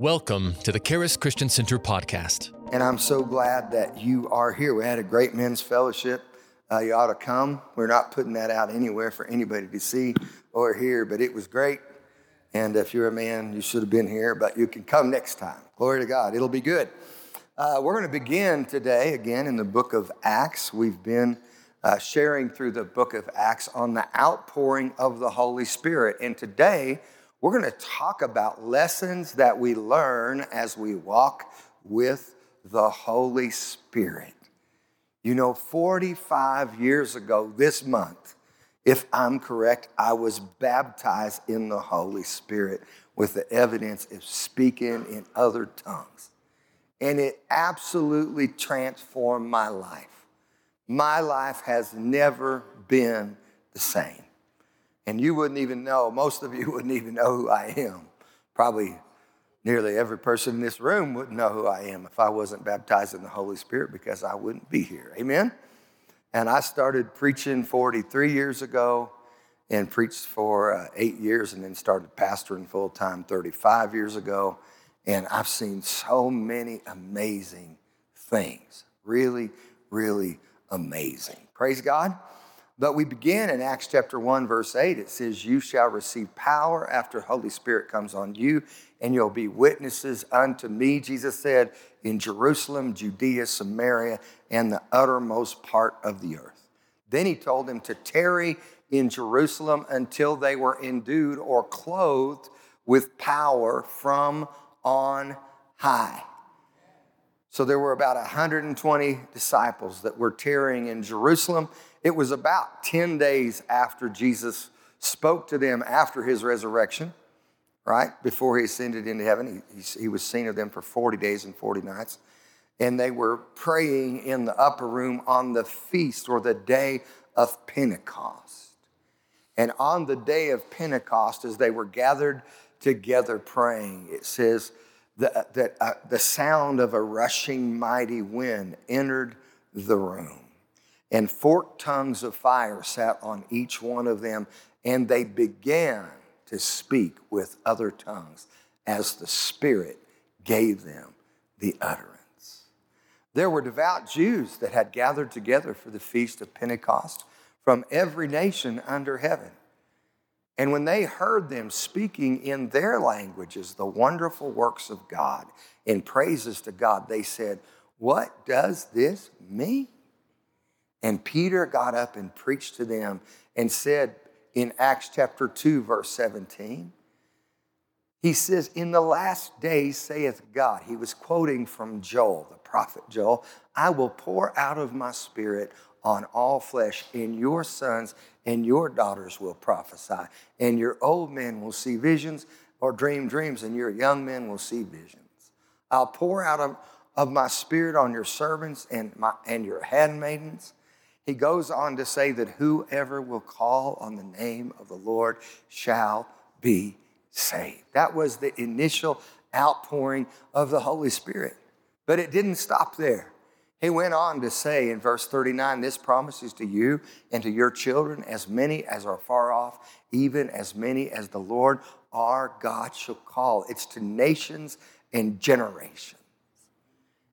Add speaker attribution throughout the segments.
Speaker 1: Welcome to the Charis Christian Center podcast.
Speaker 2: And I'm so glad that you are here. We had a great men's fellowship. Uh, you ought to come. We're not putting that out anywhere for anybody to see or hear, but it was great. And if you're a man, you should have been here, but you can come next time. Glory to God. It'll be good. Uh, we're going to begin today again in the book of Acts. We've been uh, sharing through the book of Acts on the outpouring of the Holy Spirit. And today, we're going to talk about lessons that we learn as we walk with the Holy Spirit. You know, 45 years ago this month, if I'm correct, I was baptized in the Holy Spirit with the evidence of speaking in other tongues. And it absolutely transformed my life. My life has never been the same. And you wouldn't even know, most of you wouldn't even know who I am. Probably nearly every person in this room wouldn't know who I am if I wasn't baptized in the Holy Spirit because I wouldn't be here. Amen? And I started preaching 43 years ago and preached for uh, eight years and then started pastoring full time 35 years ago. And I've seen so many amazing things. Really, really amazing. Praise God. But we begin in Acts chapter 1, verse 8. It says, You shall receive power after Holy Spirit comes on you, and you'll be witnesses unto me, Jesus said, in Jerusalem, Judea, Samaria, and the uttermost part of the earth. Then he told them to tarry in Jerusalem until they were endued or clothed with power from on high. So there were about 120 disciples that were tarrying in Jerusalem it was about 10 days after Jesus spoke to them after his resurrection, right? Before he ascended into heaven. He, he, he, was seen of them for 40 days and 40 nights. And they were praying in the upper room on the feast or the day of Pentecost. And on the day of Pentecost, as they were gathered together praying, it says that, uh, the sound of a rushing mighty wind entered the room and forked tongues of fire sat on each one of them, and they began to speak with other tongues as the Spirit gave them the utterance. There were devout Jews that had gathered together for the feast of Pentecost from every nation under heaven. And when they heard them speaking in their languages the wonderful works of God in praises to God, they said, What does this mean? And Peter got up and preached to them and said in Acts chapter 2, verse 17, he says, In the last days, saith God, he was quoting from Joel, the prophet Joel, I will pour out of my spirit on all flesh, and your sons and your daughters will prophesy, and your old men will see visions or dream dreams, and your young men will see visions. I'll pour out of, of my spirit on your servants and, my, and your handmaidens he goes on to say that whoever will call on the name of the Lord shall be saved. That was the initial outpouring of the Holy Spirit. But it didn't stop there. He went on to say in verse 39 this promises to you and to your children, as many as are far off, even as many as the Lord our God shall call. It's to nations and generations.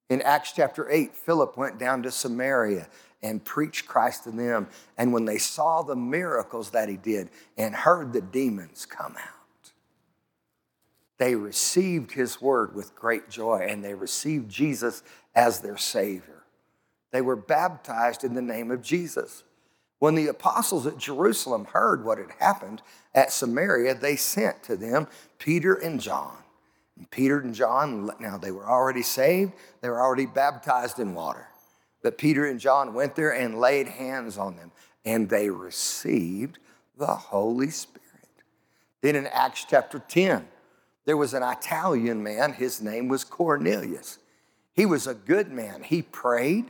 Speaker 2: In Acts chapter 8, Philip went down to Samaria and preached Christ to them. And when they saw the miracles that he did and heard the demons come out, they received his word with great joy and they received Jesus as their Savior. They were baptized in the name of Jesus. When the apostles at Jerusalem heard what had happened at Samaria, they sent to them Peter and John. And Peter and John, now they were already saved, they were already baptized in water. But Peter and John went there and laid hands on them, and they received the Holy Spirit. Then in Acts chapter 10, there was an Italian man. His name was Cornelius. He was a good man. He prayed,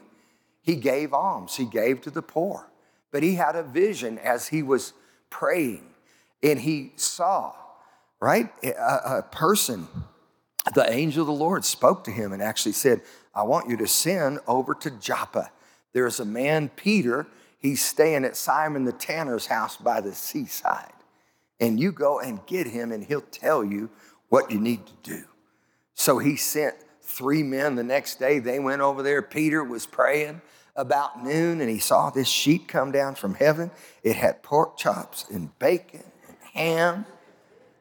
Speaker 2: he gave alms, he gave to the poor. But he had a vision as he was praying, and he saw, right, a, a person. The angel of the Lord spoke to him and actually said, I want you to send over to Joppa. There's a man, Peter, he's staying at Simon the tanner's house by the seaside. And you go and get him, and he'll tell you what you need to do. So he sent three men the next day. They went over there. Peter was praying about noon and he saw this sheet come down from heaven. It had pork chops and bacon and ham.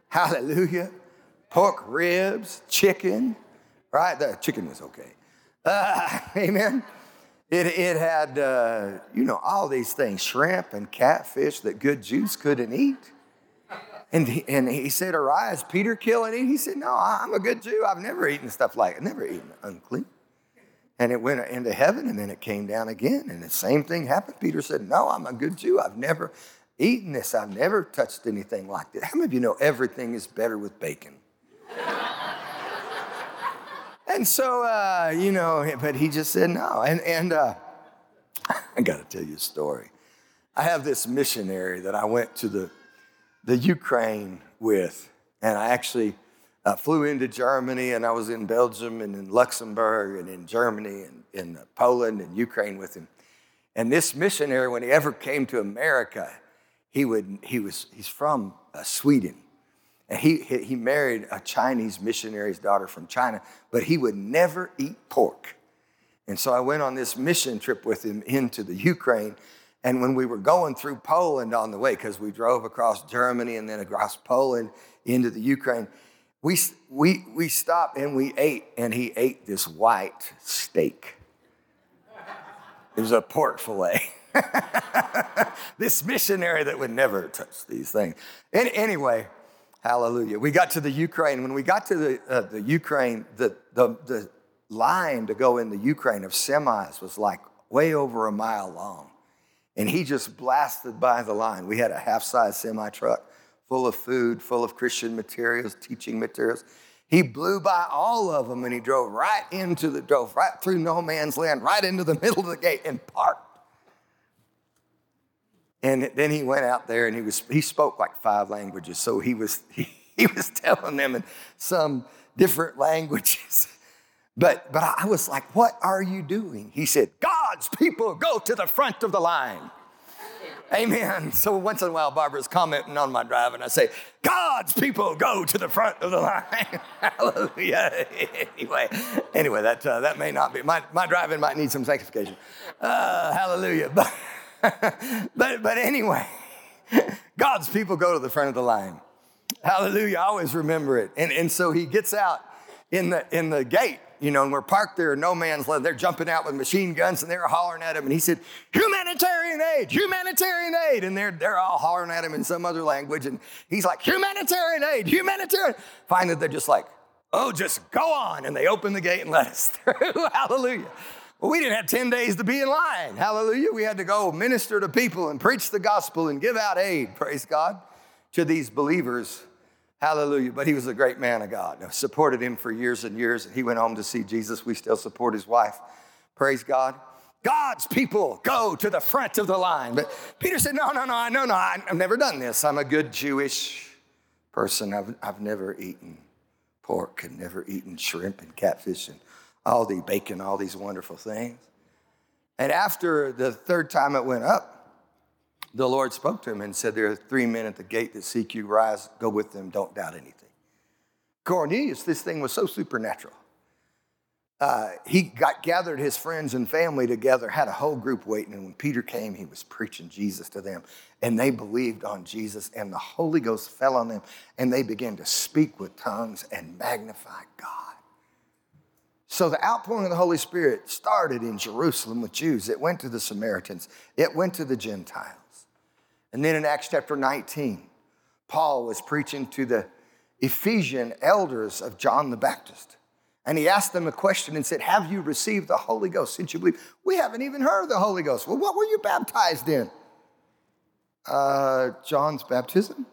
Speaker 2: Hallelujah. Pork ribs, chicken, right? The chicken was okay. Uh, amen. It, it had, uh, you know, all these things shrimp and catfish that good Jews couldn't eat. And he, and he said, Arise, Peter, kill and eat. He said, No, I'm a good Jew. I've never eaten stuff like it. Never eaten unclean. And it went into heaven and then it came down again. And the same thing happened. Peter said, No, I'm a good Jew. I've never eaten this. I've never touched anything like this. How many of you know everything is better with bacon? And so, uh, you know, but he just said no. And, and uh, I got to tell you a story. I have this missionary that I went to the, the Ukraine with, and I actually uh, flew into Germany, and I was in Belgium and in Luxembourg and in Germany and in Poland and Ukraine with him. And this missionary, when he ever came to America, he would he was he's from uh, Sweden, and he he married a Chinese missionary's daughter from China, but he would never eat pork. And so I went on this mission trip with him into the Ukraine. And when we were going through Poland on the way, because we drove across Germany and then across Poland into the Ukraine, we, we, we stopped and we ate, and he ate this white steak. It was a pork fillet. this missionary that would never touch these things. And anyway, hallelujah. We got to the Ukraine. When we got to the, uh, the Ukraine, the, the, the line to go in the Ukraine of semis was like way over a mile long. And he just blasted by the line. We had a half size semi truck full of food, full of Christian materials, teaching materials. He blew by all of them and he drove right into the, drove right through no man's land, right into the middle of the gate and parked. And then he went out there and he was he spoke like five languages. So he was he, he was telling them in some different languages. But, but I was like, What are you doing? He said, God's people go to the front of the line. Amen. So once in a while, Barbara's commenting on my drive, and I say, God's people go to the front of the line. Hallelujah. anyway, anyway, that, uh, that may not be, my, my driving might need some sanctification. Uh, hallelujah. But, but, anyway, God's people go to the front of the line. Hallelujah. I always remember it. And, and so he gets out in the, in the gate you know, and we're parked there no man's land. They're jumping out with machine guns and they're hollering at him. And he said, Humanitarian aid, humanitarian aid. And they're, they're all hollering at him in some other language. And he's like, Humanitarian aid, humanitarian. Finally, they're just like, Oh, just go on. And they open the gate and let us through. Hallelujah. Well, we didn't have 10 days to be in line. Hallelujah. We had to go minister to people and preach the gospel and give out aid, praise God, to these believers Hallelujah. But he was a great man of God. I supported him for years and years. He went home to see Jesus. We still support his wife. Praise God. God's people go to the front of the line. But Peter said, No, no, no, no, no. I've never done this. I'm a good Jewish person. I've, I've never eaten pork and never eaten shrimp and catfish and all the bacon, all these wonderful things. And after the third time it went up, the Lord spoke to him and said, There are three men at the gate that seek you. Rise, go with them, don't doubt anything. Cornelius, this thing was so supernatural. Uh, he got gathered his friends and family together, had a whole group waiting, and when Peter came, he was preaching Jesus to them, and they believed on Jesus, and the Holy Ghost fell on them, and they began to speak with tongues and magnify God. So the outpouring of the Holy Spirit started in Jerusalem with Jews. It went to the Samaritans. It went to the Gentiles. And then in Acts chapter 19, Paul was preaching to the Ephesian elders of John the Baptist. And he asked them a question and said, Have you received the Holy Ghost since you believe? We haven't even heard of the Holy Ghost. Well, what were you baptized in? Uh, John's baptism.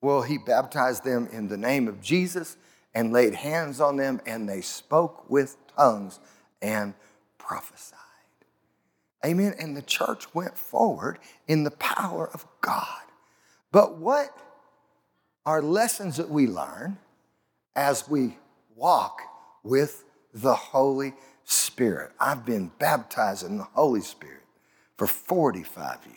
Speaker 2: Well, he baptized them in the name of Jesus and laid hands on them, and they spoke with tongues and prophesied. Amen. And the church went forward in the power of God. But what are lessons that we learn as we walk with the Holy Spirit? I've been baptized in the Holy Spirit for 45 years.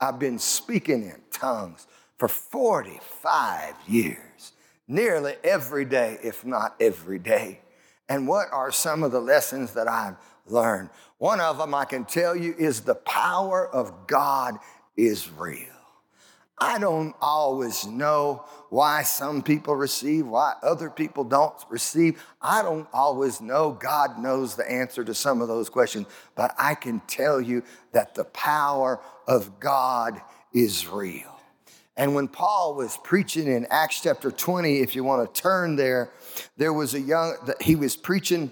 Speaker 2: I've been speaking in tongues for 45 years. Nearly every day, if not every day. And what are some of the lessons that I've learned? One of them I can tell you is the power of God is real. I don't always know why some people receive, why other people don't receive. I don't always know. God knows the answer to some of those questions, but I can tell you that the power of God is real. And when Paul was preaching in Acts chapter 20, if you want to turn there, there was a young, he was preaching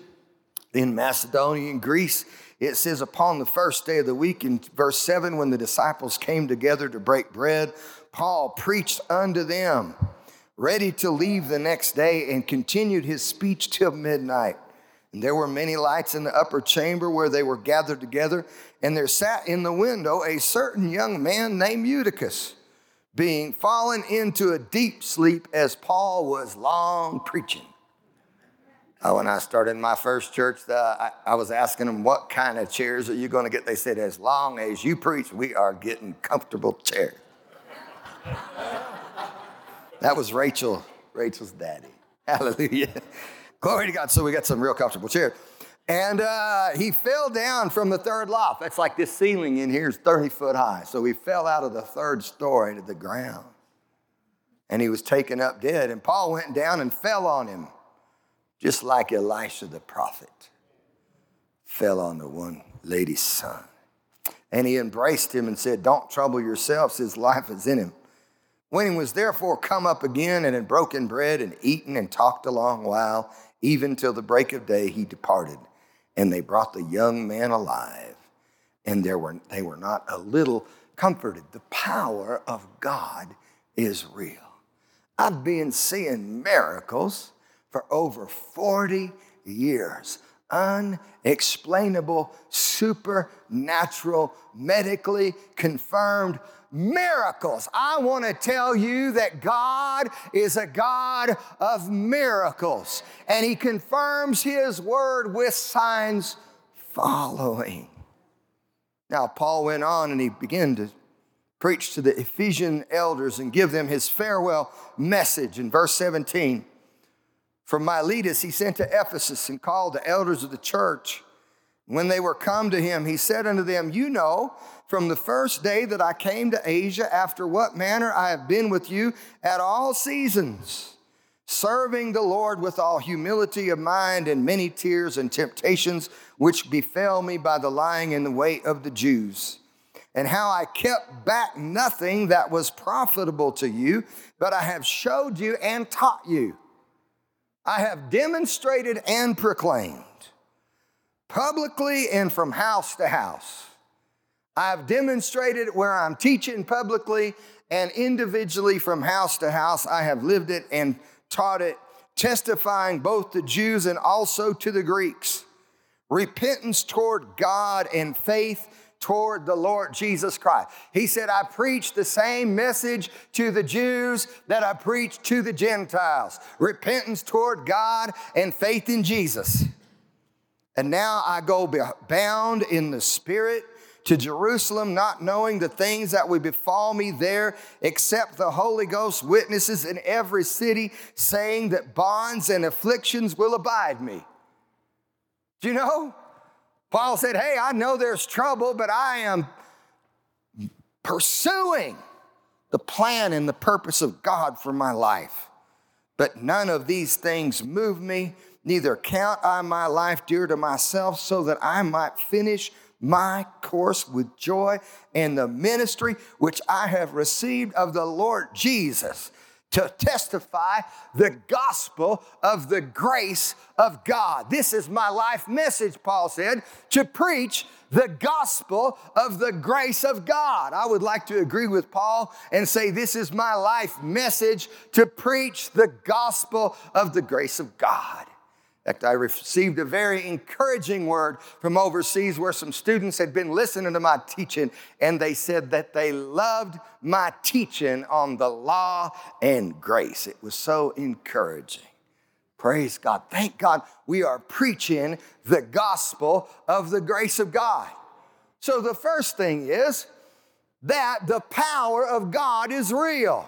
Speaker 2: in Macedonia and Greece. It says, upon the first day of the week, in verse 7, when the disciples came together to break bread, Paul preached unto them, ready to leave the next day, and continued his speech till midnight. And there were many lights in the upper chamber where they were gathered together, and there sat in the window a certain young man named Eutychus, being fallen into a deep sleep as Paul was long preaching. Uh, when I started my first church, uh, I, I, was asking them, What kind of chairs are you going to get? They said, As long as you preach, we are getting comfortable chairs. that was Rachel, Rachel's daddy. Hallelujah. Glory to God. So we got some real comfortable chairs. And uh, he fell down from the third loft. That's like this ceiling in here is 30 foot high. So he fell out of the third story to the ground. And he was taken up dead. And Paul went down and fell on him, just like Elisha the prophet fell on the one lady's son. And he embraced him and said, Don't trouble yourselves, his life is in him. When he was therefore come up again and had broken bread and eaten and talked a long while, even till the break of day, he departed. And they brought the young man alive, and there were, they were not a little comforted. The power of God is real. I've been seeing miracles for over 40 years unexplainable, supernatural, medically confirmed miracles. I want to tell you that God is a God of miracles, and He confirms His word with signs following. Now, Paul went on and he began to preach to the Ephesian elders and give them his farewell message in verse 17. From Miletus, he sent to Ephesus and called the elders of the church. When they were come to him, he said unto them, You know, from the first day that I came to Asia, after what manner I have been with you at all seasons, serving the Lord with all humility of mind and many tears and temptations, which befell me by the lying in the way of the Jews. And how I kept back nothing that was profitable to you, but I have showed you and taught you I have demonstrated and proclaimed publicly and from house to house. I've demonstrated where I'm teaching publicly and individually from house to house. I have lived it and taught it, testifying both to Jews and also to the Greeks. Repentance toward God and faith toward the Lord Jesus Christ. He said, I preach the same message to the Jews that I preach to the Gentiles repentance toward God and faith in Jesus. And now I go bound in the Spirit to Jerusalem, not knowing the things that would befall me there, except the Holy Ghost witnesses in every city, saying that bonds and afflictions will abide me. Do you know? Paul said, Hey, I know there's trouble, but I am pursuing the plan and the purpose of God for my life. But none of these things move me, neither count I my life dear to myself, so that I might finish my course with joy and the ministry which I have received of the Lord Jesus to testify the gospel of the grace of God. This is my life message, Paul said, to preach the gospel of the grace of God. I would like to agree with Paul and say, This is my life message to preach the gospel of the grace of God. In fact, I received a very encouraging word from overseas where some students had been listening to my teaching and they said that they loved my teaching on the law and grace. It was so encouraging. Praise God. Thank God we are preaching the gospel of the grace of God. So the first thing is that the power of God is real.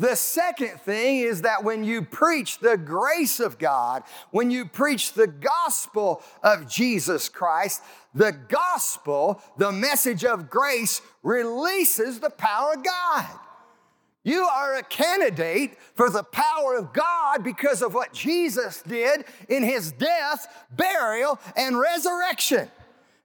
Speaker 2: The second thing is that when you preach the grace of God, when you preach the gospel of Jesus Christ, the gospel, the message of grace, releases the power of God. You are a candidate for the power of God because of what Jesus did in his death, burial, and resurrection.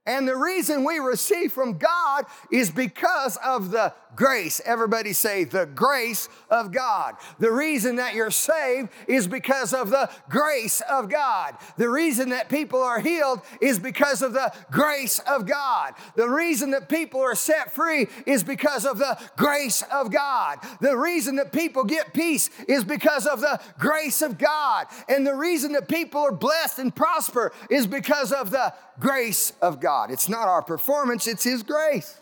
Speaker 2: And the reason we receive from God is because of the grace. Everybody say, the grace of God. The reason that you're saved is because of the grace of God. The reason that people are healed is because of the grace of God. The reason that people are set free is because of the grace of God. The reason that people get peace is because of the grace of God. And the reason that people are blessed and prosper is because of the grace of God. It's not our performance, it's His grace.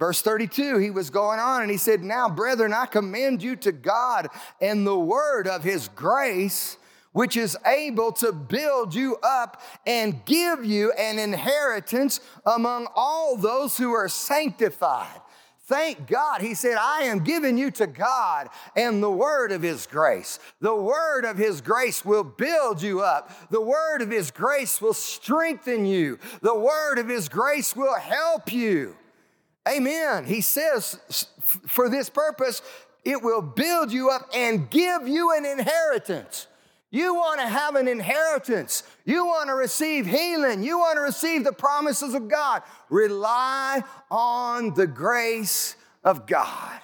Speaker 2: Verse 32, he was going on and he said, Now, brethren, I commend you to God and the word of his grace, which is able to build you up and give you an inheritance among all those who are sanctified. Thank God. He said, I am giving you to God and the word of His grace. The word of His grace will build you up. The word of His grace will strengthen you. The word of His grace will help you. Amen. He says, for this purpose, it will build you up and give you an inheritance. You want to have an inheritance. You want to receive healing. You want to receive the promises of God. Rely on the grace of God.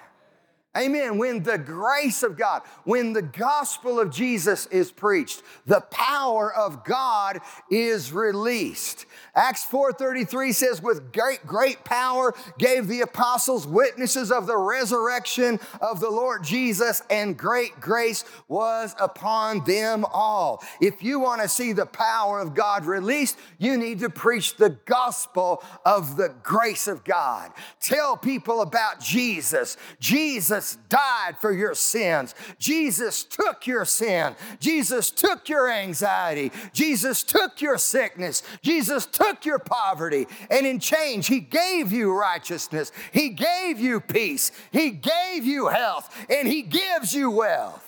Speaker 2: Amen. When the grace of God, when the gospel of Jesus is preached, the power of God is released. Acts 4:33 says with great great power gave the apostles witnesses of the resurrection of the Lord Jesus and great grace was upon them all. If you want to see the power of God released, you need to preach the gospel of the grace of God. Tell people about Jesus. Jesus died for your sins. Jesus took your sin. Jesus took your anxiety. Jesus took your sickness. Jesus took took your poverty, and in change, He gave you righteousness, He gave you peace, He gave you health, and He gives you wealth.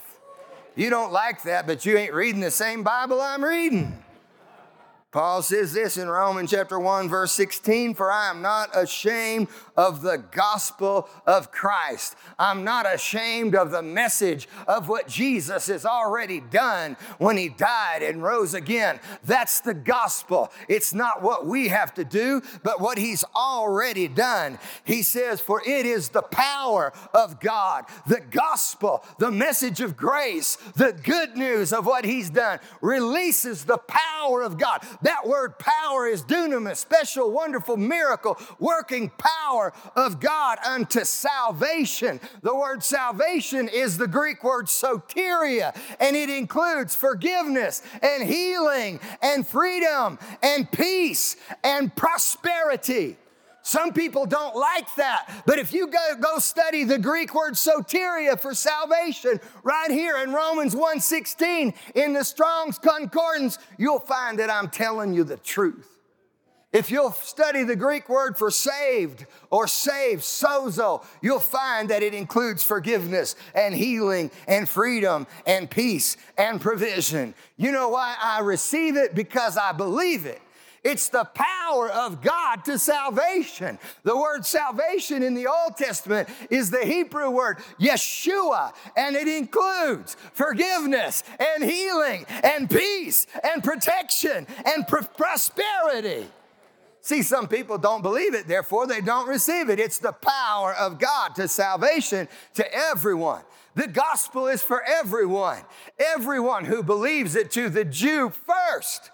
Speaker 2: You don't like that, but you ain't reading the same Bible I'm reading. Paul says this in Romans chapter 1 verse 16, for I am not ashamed of the gospel of Christ. I'm not ashamed of the message of what Jesus has already done when he died and rose again. That's the gospel. It's not what we have to do, but what he's already done. He says, for it is the power of God, the gospel, the message of grace, the good news of what he's done releases the power of God. That word power is dunamis, special, wonderful, miracle, working power of God unto salvation. The word salvation is the Greek word soteria, and it includes forgiveness and healing and freedom and peace and prosperity. Some people don't like that. But if you go, go study the Greek word soteria for salvation right here in Romans 1:16 in the Strong's Concordance, you'll find that I'm telling you the truth. If you'll study the Greek word for saved or saved, sozo, you'll find that it includes forgiveness and healing and freedom and peace and provision. You know why I receive it? Because I believe it. It's the power of God to salvation. The word salvation in the Old Testament is the Hebrew word Yeshua, and it includes forgiveness and healing and peace and protection and pr- prosperity. See, some people don't believe it, therefore they don't receive it. It's the power of God to salvation to everyone. The gospel is for everyone, everyone who believes it to the Jew first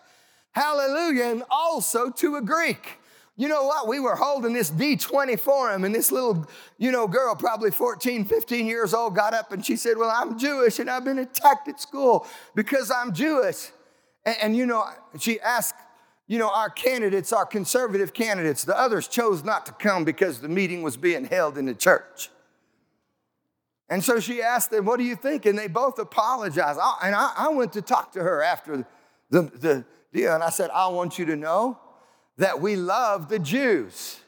Speaker 2: Hallelujah. And also to a Greek. You know what? We were holding this D20 forum, and this little, you know, girl, probably 14, 15 years old, got up and she said, Well, I'm Jewish and I've been attacked at school because I'm Jewish. And, and you know, she asked, you know, our candidates, our conservative candidates, the others chose not to come because the meeting was being held in the church. And so she asked them, What do you think? And they both apologized. And I, I went to talk to her after the, the, deal. And I said, I want you to know that we love the Jews.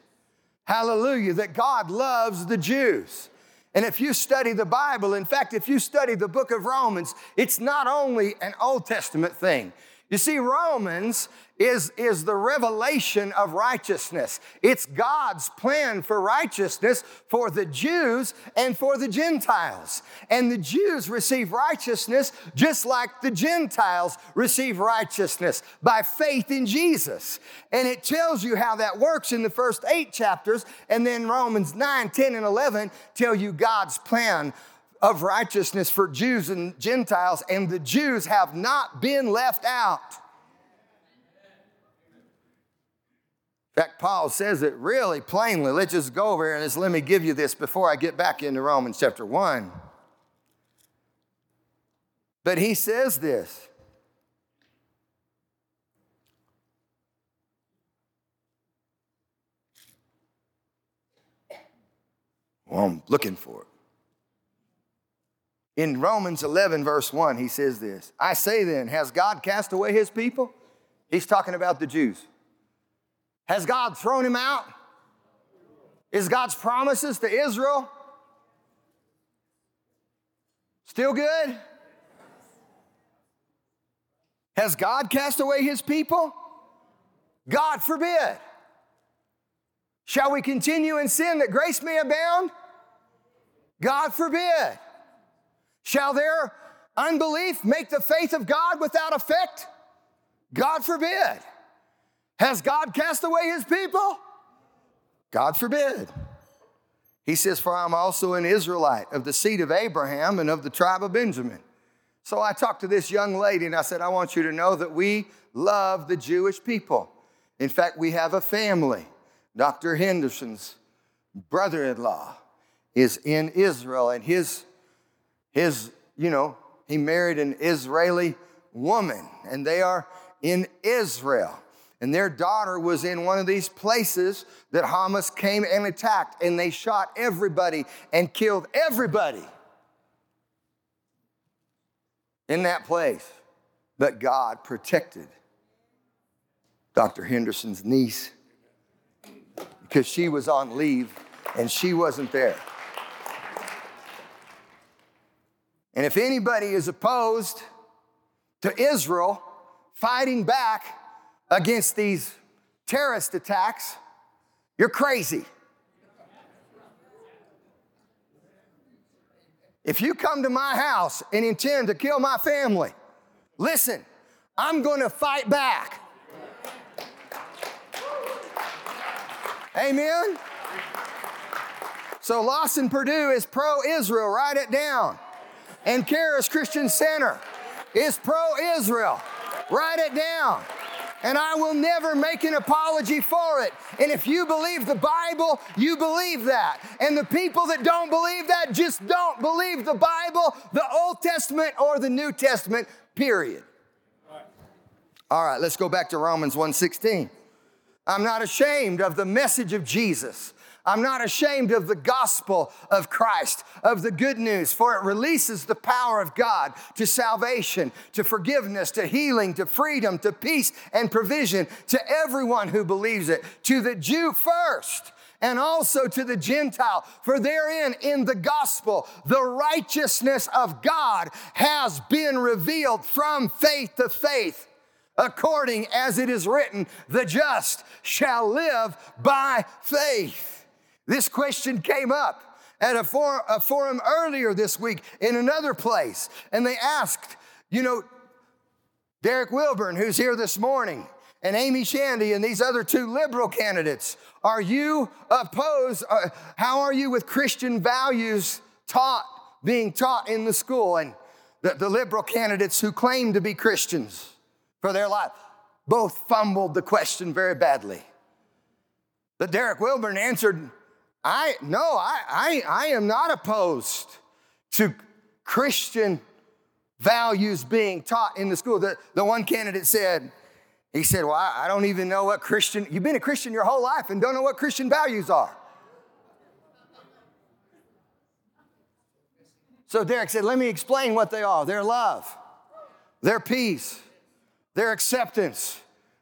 Speaker 2: Hallelujah, that God loves the Jews. And if you study the Bible, in fact, if you study the book of Romans, it's not only an Old Testament thing. You see, Romans is, is the revelation of righteousness. It's God's plan for righteousness for the Jews and for the Gentiles. And the Jews receive righteousness just like the Gentiles receive righteousness by faith in Jesus. And it tells you how that works in the first eight chapters. And then Romans 9, 10, and 11 tell you God's plan of righteousness for Jews and Gentiles, and the Jews have not been left out. Fact, Paul says it really plainly. Let's just go over here and just let me give you this before I get back into Romans chapter 1. But he says this. Well, I'm looking for it. In Romans 11, verse 1, he says this I say then, has God cast away his people? He's talking about the Jews. Has God thrown him out? Is God's promises to Israel still good? Has God cast away his people? God forbid. Shall we continue in sin that grace may abound? God forbid. Shall their unbelief make the faith of God without effect? God forbid. Has God cast away his people? God forbid. He says, For I'm also an Israelite of the seed of Abraham and of the tribe of Benjamin. So I talked to this young lady and I said, I want you to know that we love the Jewish people. In fact, we have a family. Dr. Henderson's brother in law is in Israel, and his his, you know, he married an Israeli woman, and they are in Israel. And their daughter was in one of these places that Hamas came and attacked, and they shot everybody and killed everybody in that place. But God protected Dr. Henderson's niece because she was on leave and she wasn't there. And if anybody is opposed to Israel fighting back against these terrorist attacks, you're crazy. If you come to my house and intend to kill my family, listen, I'm going to fight back. Amen? So Lawson Purdue is pro Israel. Write it down and Charis Christian Center is pro Israel. Write it down. And I will never make an apology for it. And if you believe the Bible, you believe that. And the people that don't believe that just don't believe the Bible, the Old Testament, or the New Testament, period. All right, let's go back to Romans 1:16. I'm not ashamed of the message of Jesus I'm not ashamed of the gospel of Christ, of the good news, for it releases the power of God to salvation, to forgiveness, to healing, to freedom, to peace and provision to everyone who believes it, to the Jew first and also to the Gentile. For therein, in the gospel, the righteousness of God has been revealed from faith to faith, according as it is written, the just shall live by faith. This question came up at a, for, a forum earlier this week in another place, and they asked, you know, Derek Wilburn, who's here this morning, and Amy Shandy and these other two liberal candidates, are you opposed? Uh, how are you with Christian values taught, being taught in the school? And the, the liberal candidates who claim to be Christians for their life both fumbled the question very badly. But Derek Wilburn answered I no, I, I, I am not opposed to Christian values being taught in the school. The, the one candidate said, he said, Well, I, I don't even know what Christian, you've been a Christian your whole life and don't know what Christian values are. So Derek said, Let me explain what they are their love, their peace, their acceptance,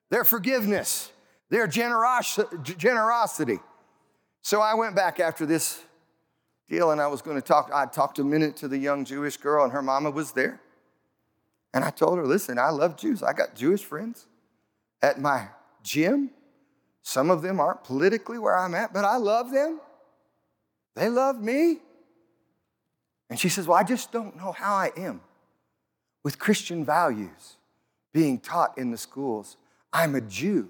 Speaker 2: their forgiveness, their generosity. So I went back after this deal, and I was going to talk. I talked a minute to the young Jewish girl, and her mama was there. And I told her, listen, I love Jews. I got Jewish friends at my gym. Some of them aren't politically where I'm at, but I love them. They love me. And she says, Well, I just don't know how I am with Christian values being taught in the schools. I'm a Jew.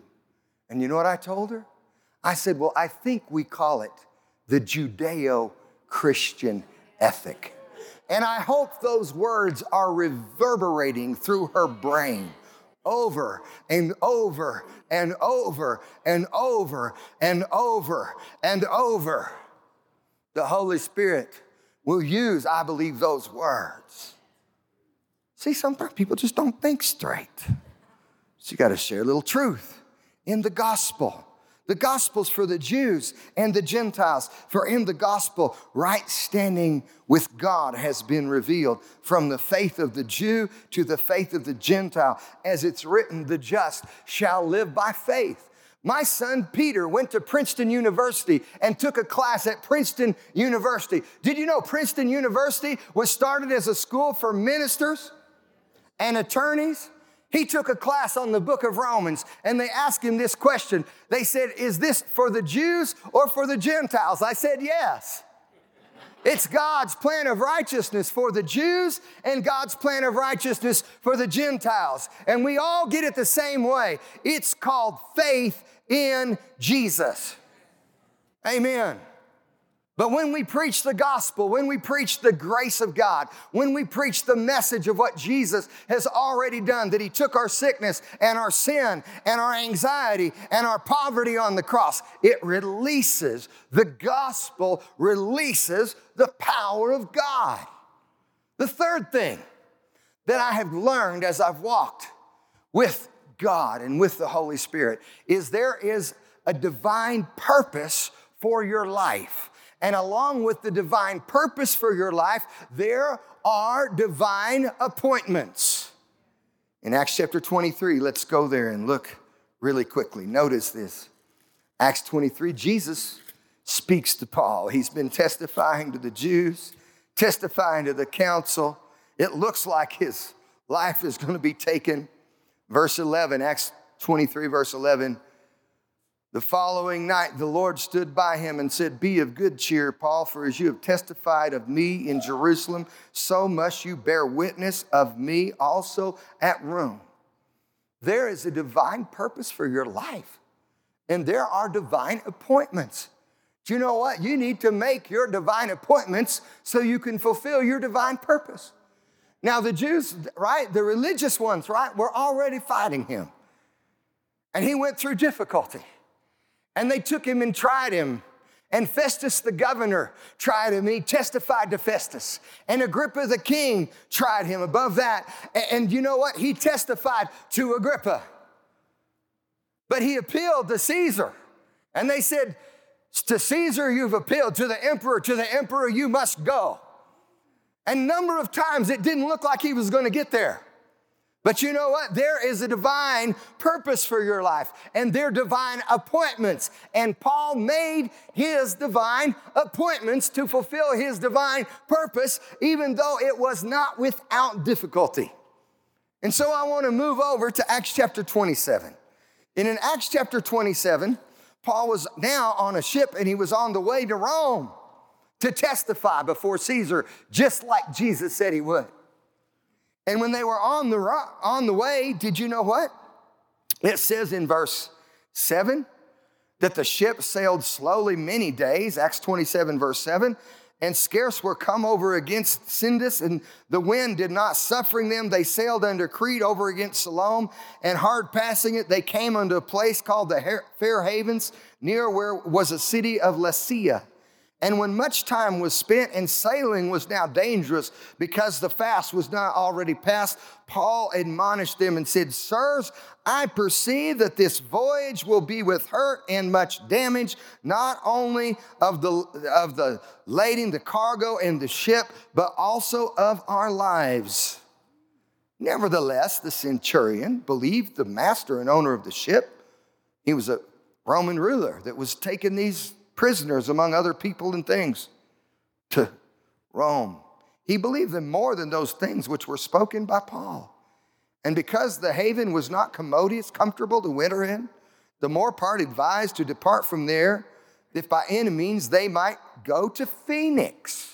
Speaker 2: And you know what I told her? I said, Well, I think we call it the Judeo Christian ethic. And I hope those words are reverberating through her brain over and over and over and over and over and over. The Holy Spirit will use, I believe, those words. See, sometimes people just don't think straight. So you got to share a little truth in the gospel. The gospel's for the Jews and the Gentiles, for in the gospel, right standing with God has been revealed from the faith of the Jew to the faith of the Gentile. As it's written, the just shall live by faith. My son Peter went to Princeton University and took a class at Princeton University. Did you know Princeton University was started as a school for ministers and attorneys? He took a class on the book of Romans and they asked him this question. They said, Is this for the Jews or for the Gentiles? I said, Yes. It's God's plan of righteousness for the Jews and God's plan of righteousness for the Gentiles. And we all get it the same way. It's called faith in Jesus. Amen. But when we preach the gospel, when we preach the grace of God, when we preach the message of what Jesus has already done, that He took our sickness and our sin and our anxiety and our poverty on the cross, it releases, the gospel releases the power of God. The third thing that I have learned as I've walked with God and with the Holy Spirit is there is a divine purpose for your life. And along with the divine purpose for your life, there are divine appointments. In Acts chapter 23, let's go there and look really quickly. Notice this. Acts 23, Jesus speaks to Paul. He's been testifying to the Jews, testifying to the council. It looks like his life is going to be taken. Verse 11, Acts 23, verse 11. The following night, the Lord stood by him and said, Be of good cheer, Paul, for as you have testified of me in Jerusalem, so must you bear witness of me also at Rome. There is a divine purpose for your life, and there are divine appointments. Do you know what? You need to make your divine appointments so you can fulfill your divine purpose. Now, the Jews, right, the religious ones, right, were already fighting him. And he went through difficulty. And they took him and tried him. And Festus the governor tried him, and he testified to Festus. And Agrippa the king tried him above that. And you know what? He testified to Agrippa. But he appealed to Caesar. And they said, To Caesar you've appealed, to the emperor, to the emperor you must go. And number of times it didn't look like he was going to get there. But you know what? There is a divine purpose for your life, and they're divine appointments. And Paul made his divine appointments to fulfill his divine purpose, even though it was not without difficulty. And so I want to move over to Acts chapter 27. And in Acts chapter 27, Paul was now on a ship and he was on the way to Rome to testify before Caesar, just like Jesus said he would. And when they were on the, on the way, did you know what? It says in verse 7 that the ship sailed slowly many days, Acts 27, verse 7, and scarce were come over against Cnidus, and the wind did not suffering them. They sailed under Crete over against Salome, and hard passing it, they came unto a place called the Fair Havens, near where was a city of Lasea. And when much time was spent and sailing was now dangerous because the fast was not already past, Paul admonished them and said, Sirs, I perceive that this voyage will be with hurt and much damage, not only of the, of the lading, the cargo, and the ship, but also of our lives. Nevertheless, the centurion believed the master and owner of the ship. He was a Roman ruler that was taking these prisoners among other people and things. to Rome. He believed them more than those things which were spoken by Paul. And because the haven was not commodious, comfortable to winter in, the more part advised to depart from there, if by any means they might go to Phoenix.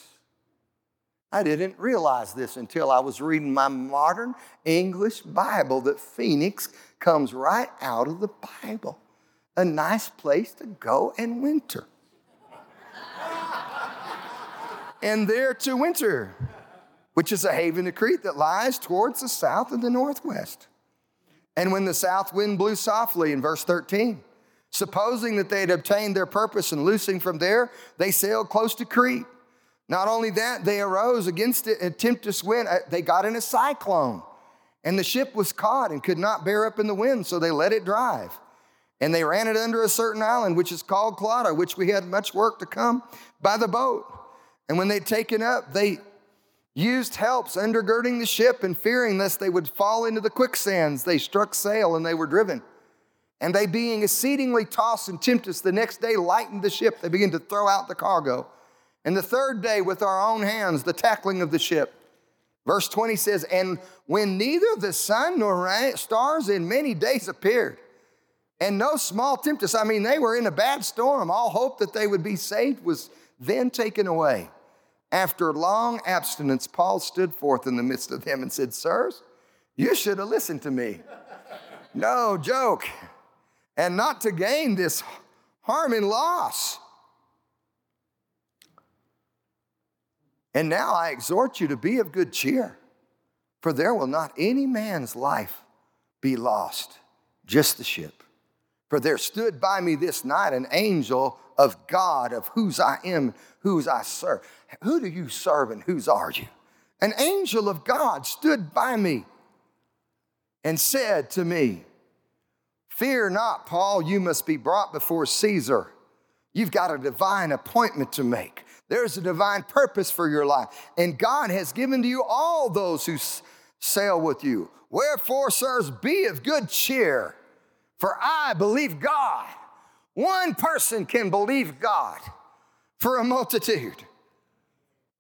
Speaker 2: I didn't realize this until I was reading my modern English Bible that Phoenix comes right out of the Bible. A nice place to go and winter. And there to winter, which is a haven of Crete that lies towards the south and the northwest. And when the south wind blew softly, in verse 13, supposing that they had obtained their purpose and loosing from there, they sailed close to Crete. Not only that, they arose against it, a tempest wind. Uh, they got in a cyclone, and the ship was caught and could not bear up in the wind, so they let it drive. And they ran it under a certain island, which is called Clauda, which we had much work to come by the boat. And when they'd taken up, they used helps undergirding the ship and fearing lest they would fall into the quicksands, they struck sail and they were driven. And they, being exceedingly tossed and tempest, the next day lightened the ship. They began to throw out the cargo. And the third day, with our own hands, the tackling of the ship. Verse 20 says, And when neither the sun nor stars in many days appeared, and no small tempest, I mean, they were in a bad storm. All hope that they would be saved was then taken away. After long abstinence, Paul stood forth in the midst of them and said, Sirs, you should have listened to me. no joke. And not to gain this harm and loss. And now I exhort you to be of good cheer, for there will not any man's life be lost, just the ship. For there stood by me this night an angel of God, of whose I am, whose I serve. Who do you serve and whose are you? An angel of God stood by me and said to me, Fear not, Paul, you must be brought before Caesar. You've got a divine appointment to make. There's a divine purpose for your life. And God has given to you all those who sail with you. Wherefore, sirs, be of good cheer, for I believe God. One person can believe God for a multitude,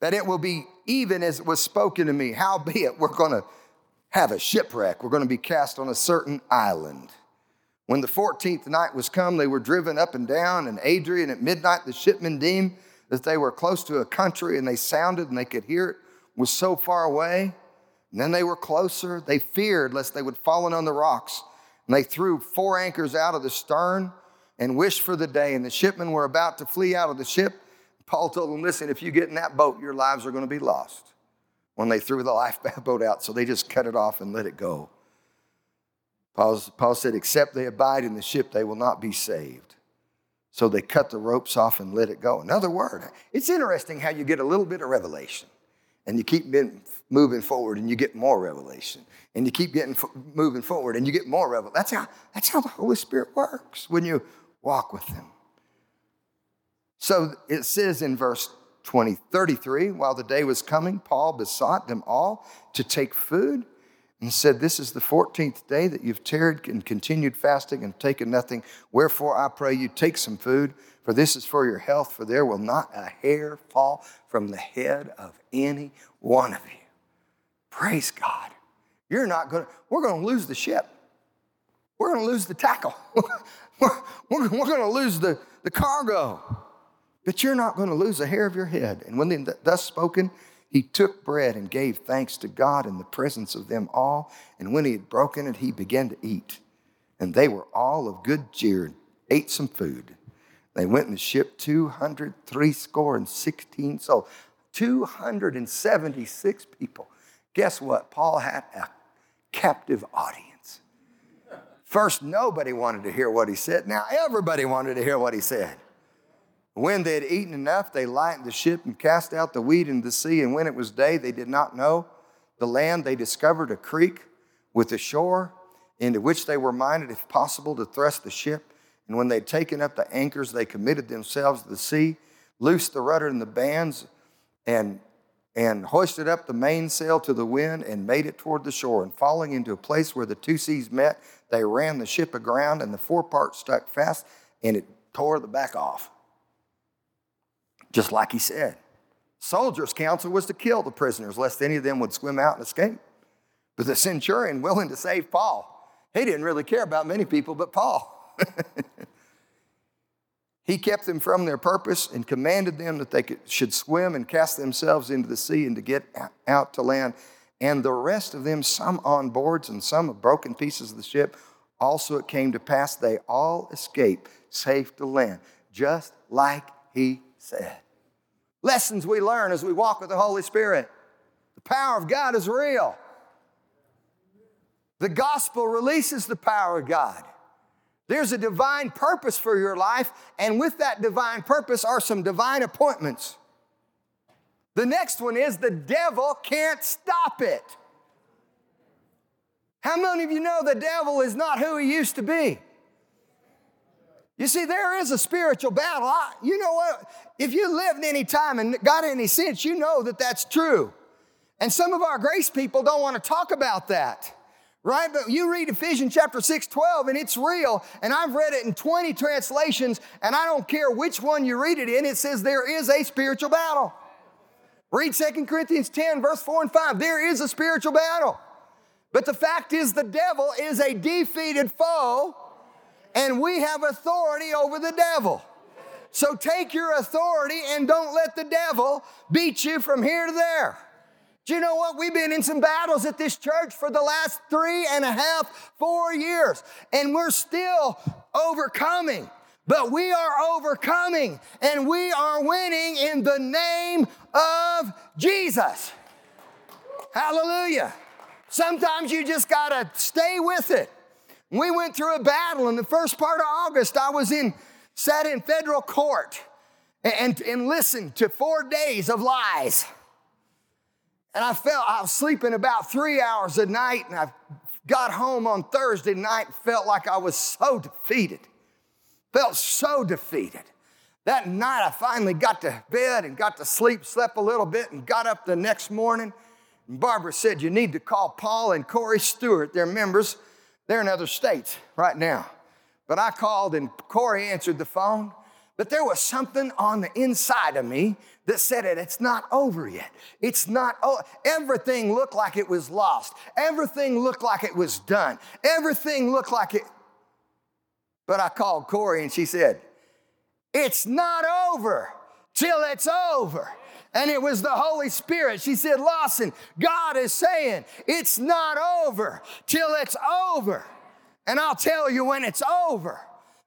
Speaker 2: that it will be even as it was spoken to me. Howbeit, we're going to have a shipwreck. We're going to be cast on a certain island. When the 14th night was come, they were driven up and down, and Adrian at midnight the shipmen deemed that they were close to a country and they sounded and they could hear it was so far away. And then they were closer. They feared lest they would fallen on the rocks. And they threw four anchors out of the stern and wished for the day. And the shipmen were about to flee out of the ship. Paul told them, Listen, if you get in that boat, your lives are going to be lost. When they threw the lifeboat out, so they just cut it off and let it go. Paul, Paul said, Except they abide in the ship, they will not be saved. So they cut the ropes off and let it go. Another word. It's interesting how you get a little bit of revelation and you keep moving forward and you get more revelation and you keep getting moving forward and you get more revelation. That's how, that's how the Holy Spirit works when you walk with Him. So it says in verse 20, 33, while the day was coming, Paul besought them all to take food and said, This is the 14th day that you've tarried and continued fasting and taken nothing. Wherefore I pray you take some food, for this is for your health, for there will not a hair fall from the head of any one of you. Praise God. You're not going to, we're going to lose the ship. We're going to lose the tackle. we're, we're, we're going to lose the, the cargo. But you're not going to lose a hair of your head. And when they thus spoken, he took bread and gave thanks to God in the presence of them all. And when he had broken it, he began to eat. And they were all of good cheer and ate some food. They went in the ship 203 score and 16 souls, 276 people. Guess what? Paul had a captive audience. First, nobody wanted to hear what he said. Now, everybody wanted to hear what he said. When they had eaten enough, they lightened the ship and cast out the weed into the sea. And when it was day, they did not know the land. They discovered a creek with a shore into which they were minded, if possible, to thrust the ship. And when they'd taken up the anchors, they committed themselves to the sea, loosed the rudder and the bands, and, and hoisted up the mainsail to the wind and made it toward the shore. And falling into a place where the two seas met, they ran the ship aground, and the forepart stuck fast, and it tore the back off just like he said. Soldiers' counsel was to kill the prisoners, lest any of them would swim out and escape. But the centurion, willing to save Paul, he didn't really care about many people but Paul. he kept them from their purpose and commanded them that they could, should swim and cast themselves into the sea and to get out to land. And the rest of them, some on boards and some of broken pieces of the ship, also it came to pass they all escaped safe to land, just like he said. Lessons we learn as we walk with the Holy Spirit. The power of God is real. The gospel releases the power of God. There's a divine purpose for your life, and with that divine purpose are some divine appointments. The next one is the devil can't stop it. How many of you know the devil is not who he used to be? You see, there is a spiritual battle. I, you know what? If you lived any time and got any sense, you know that that's true. And some of our grace people don't want to talk about that right? But you read Ephesians chapter 6, 12, and it's real. And I've read it in 20 translations, and I don't care which one you read it in, it says there is a spiritual battle. Read 2 Corinthians 10, verse 4 and 5. There is a spiritual battle. But the fact is, the devil is a defeated foe, and we have authority over the devil. So take your authority and don't let the devil beat you from here to there. Do you know what? We've been in some battles at this church for the last three and a half, four years, and we're still overcoming. But we are overcoming and we are winning in the name of Jesus. Hallelujah. Sometimes you just got to stay with it. We went through a battle in the first part of August. I was in, sat in federal court and, and listened to four days of lies. And I felt I was sleeping about three hours a night, and I got home on Thursday night, felt like I was so defeated. Felt so defeated. That night I finally got to bed and got to sleep, slept a little bit, and got up the next morning. And Barbara said, You need to call Paul and Corey Stewart. They're members, they're in other states right now. But I called and Corey answered the phone. But there was something on the inside of me that said it, it's not over yet. It's not, everything looked like it was lost. Everything looked like it was done. Everything looked like it. But I called Corey and she said, it's not over till it's over. And it was the Holy Spirit. She said, Lawson, God is saying it's not over till it's over. And I'll tell you when it's over.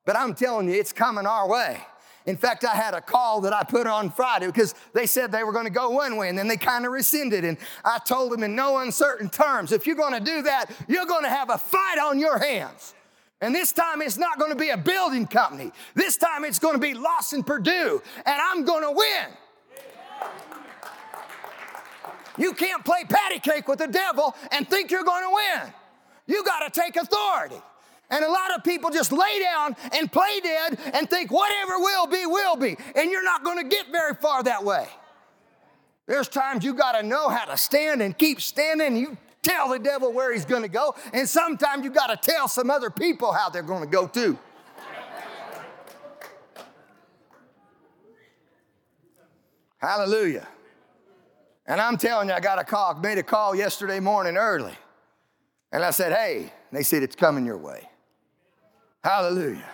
Speaker 2: But I'm telling you, it's coming our way. In fact, I had a call that I put on Friday because they said they were going to go one way and then they kind of rescinded. And I told them in no uncertain terms if you're going to do that, you're going to have a fight on your hands. And this time it's not going to be a building company. This time it's going to be Lawson Perdue, and I'm going to win. You can't play patty cake with the devil and think you're going to win. You got to take authority. And a lot of people just lay down and play dead and think whatever will be, will be. And you're not going to get very far that way. There's times you got to know how to stand and keep standing. You tell the devil where he's going to go. And sometimes you got to tell some other people how they're going to go too. Hallelujah. And I'm telling you, I got a call, made a call yesterday morning early. And I said, hey, they said, it's coming your way. Hallelujah.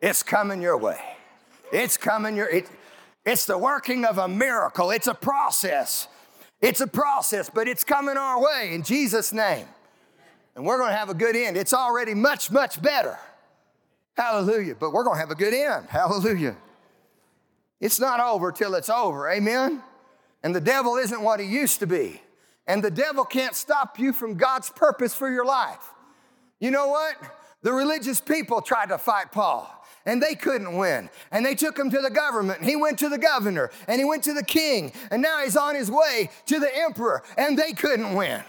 Speaker 2: It's coming your way. It's coming your it, it's the working of a miracle. It's a process. It's a process, but it's coming our way in Jesus' name. And we're going to have a good end. It's already much, much better. Hallelujah. But we're going to have a good end. Hallelujah. It's not over till it's over. Amen. And the devil isn't what he used to be. And the devil can't stop you from God's purpose for your life. You know what? The religious people tried to fight Paul and they couldn't win. And they took him to the government. He went to the governor and he went to the king. And now he's on his way to the emperor and they couldn't win.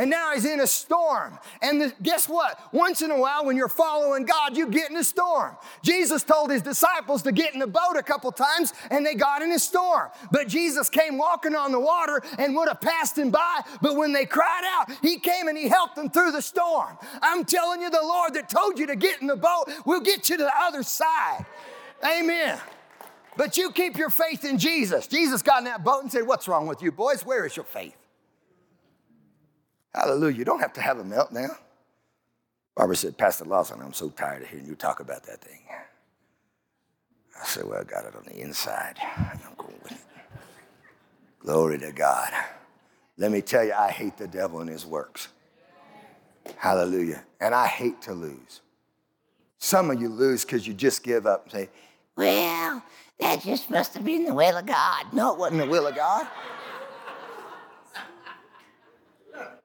Speaker 2: And now he's in a storm. And the, guess what? Once in a while, when you're following God, you get in a storm. Jesus told his disciples to get in the boat a couple times, and they got in a storm. But Jesus came walking on the water and would have passed him by. But when they cried out, he came and he helped them through the storm. I'm telling you, the Lord that told you to get in the boat will get you to the other side. Amen. But you keep your faith in Jesus. Jesus got in that boat and said, What's wrong with you, boys? Where is your faith? Hallelujah. You don't have to have a meltdown. Barbara said, Pastor Lawson, I'm so tired of hearing you talk about that thing. I said, Well, I got it on the inside, I'm going with it. Glory to God. Let me tell you, I hate the devil and his works. Hallelujah. And I hate to lose. Some of you lose because you just give up and say, Well, that just must have been the will of God. No, it wasn't the will of God.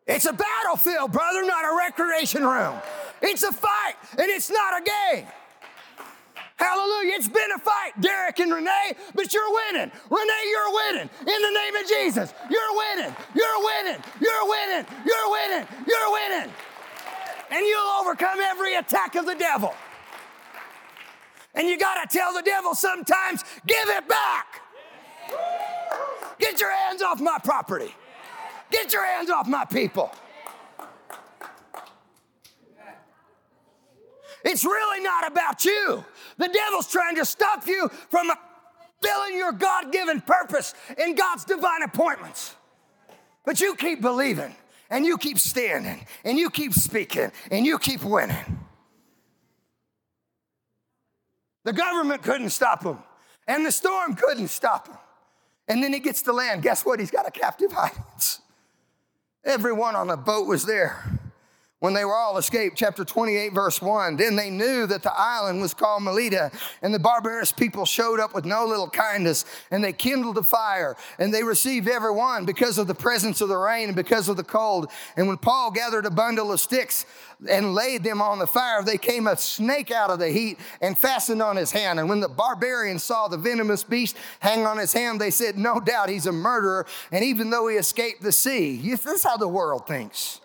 Speaker 2: It's a battlefield, brother, not a recreation room. It's a fight, and it's not a game. Hallelujah. It's been a fight, Derek and Renee, but you're winning. Renee, you're winning. In the name of Jesus, you're winning. You're winning. You're winning. You're winning. You're winning. And you'll overcome every attack of the devil. And you got to tell the devil sometimes, give it back. Get your hands off my property. Get your hands off my people. It's really not about you. The devil's trying to stop you from filling your God given purpose in God's divine appointments. But you keep believing, and you keep standing, and you keep speaking, and you keep winning. The government couldn't stop him, and the storm couldn't stop him. And then he gets to land. Guess what? He's got a captive audience. Everyone on the boat was there when they were all escaped, chapter 28, verse 1. Then they knew that the island was called Melita, and the barbarous people showed up with no little kindness, and they kindled a fire, and they received every one because of the presence of the rain and because of the cold. And when Paul gathered a bundle of sticks and laid them on the fire, they came a snake out of the heat and fastened on his hand. And when the barbarians saw the venomous beast hang on his hand, they said, No doubt he's a murderer, and even though he escaped the sea. This is how the world thinks.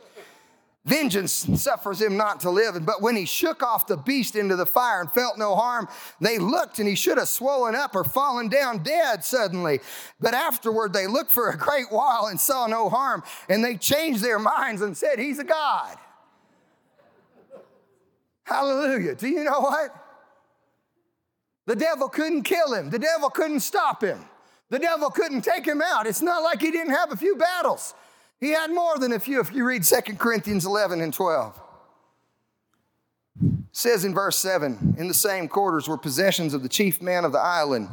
Speaker 2: Vengeance suffers him not to live. But when he shook off the beast into the fire and felt no harm, they looked and he should have swollen up or fallen down dead suddenly. But afterward, they looked for a great while and saw no harm. And they changed their minds and said, He's a God. Hallelujah. Do you know what? The devil couldn't kill him, the devil couldn't stop him, the devil couldn't take him out. It's not like he didn't have a few battles. He had more than a few if you read 2 Corinthians 11 and 12. It says in verse 7 In the same quarters were possessions of the chief man of the island.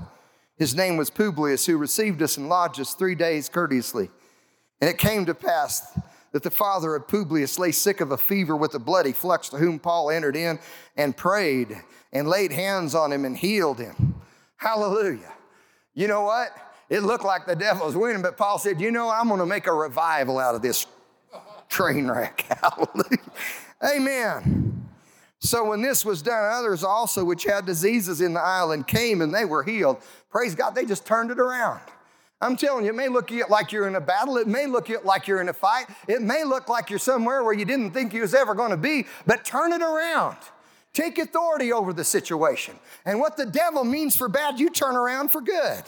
Speaker 2: His name was Publius, who received us and lodged us three days courteously. And it came to pass that the father of Publius lay sick of a fever with a bloody flux, to whom Paul entered in and prayed and laid hands on him and healed him. Hallelujah. You know what? It looked like the devil was winning, but Paul said, You know, I'm going to make a revival out of this train wreck. Hallelujah. Amen. So when this was done, others also which had diseases in the island came and they were healed. Praise God, they just turned it around. I'm telling you, it may look like you're in a battle. It may look like you're in a fight. It may look like you're somewhere where you didn't think you was ever going to be, but turn it around. Take authority over the situation. And what the devil means for bad, you turn around for good.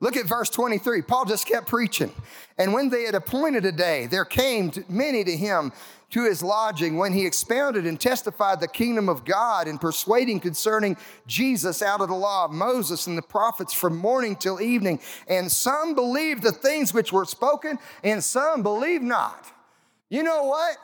Speaker 2: Look at verse 23. Paul just kept preaching. And when they had appointed a day, there came many to him to his lodging when he expounded and testified the kingdom of God and persuading concerning Jesus out of the law of Moses and the prophets from morning till evening. And some believed the things which were spoken, and some believed not. You know what?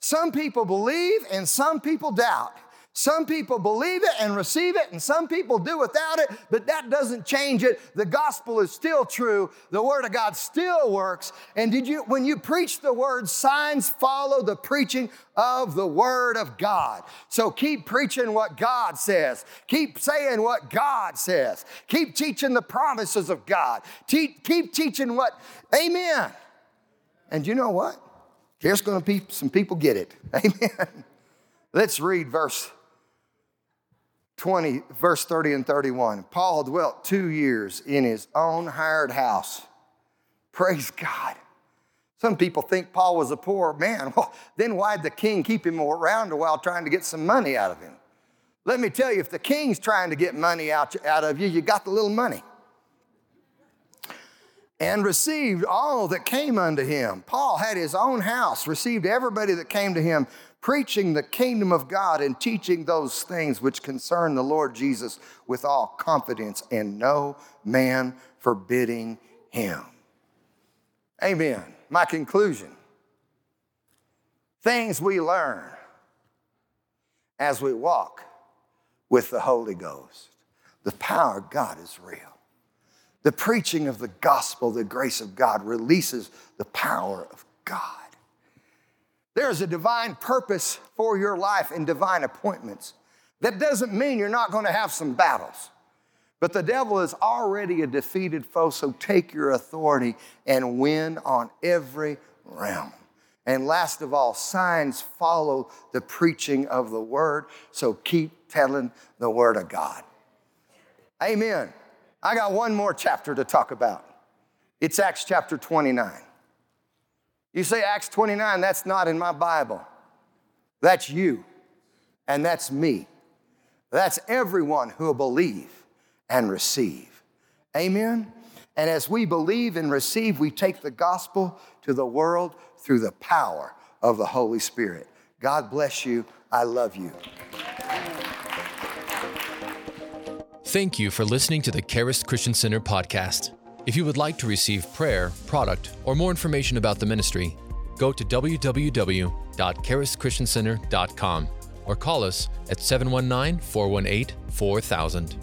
Speaker 2: Some people believe and some people doubt. Some people believe it and receive it, and some people do without it, but that doesn't change it. The gospel is still true. The word of God still works. And did you, when you preach the word, signs follow the preaching of the word of God. So keep preaching what God says. Keep saying what God says. Keep teaching the promises of God. Te- keep teaching what, amen. And you know what? There's going to be some people get it. Amen. Let's read verse 20, verse 30 and 31. Paul dwelt two years in his own hired house. Praise God. Some people think Paul was a poor man. Well, then why'd the king keep him around a while trying to get some money out of him? Let me tell you, if the king's trying to get money out, out of you, you got the little money. and received all that came unto him. Paul had his own house, received everybody that came to him, preaching the kingdom of God and teaching those things which concern the Lord Jesus with all confidence, and no man forbidding him. Amen. My conclusion things we learn as we walk with the Holy Ghost. The power of God is real. The preaching of the gospel, the grace of God, releases the power of God. There is a divine purpose for your life and divine appointments. That doesn't mean you're not going to have some battles. But the devil is already a defeated foe, so take your authority and win on every realm. And last of all, signs follow the preaching of the word, so keep telling the word of God. Amen. I got one more chapter to talk about. It's Acts chapter 29. You say Acts 29, that's not in my Bible. That's you, and that's me. That's everyone who will believe and receive. Amen? And as we believe and receive, we take the gospel to the world through the power of the Holy Spirit. God bless you. I love you.
Speaker 1: Thank you for listening to the Charis Christian Center podcast. If you would like to receive prayer, product, or more information about the ministry, go to www.charischristiancenter.com or call us at 719 418 4000.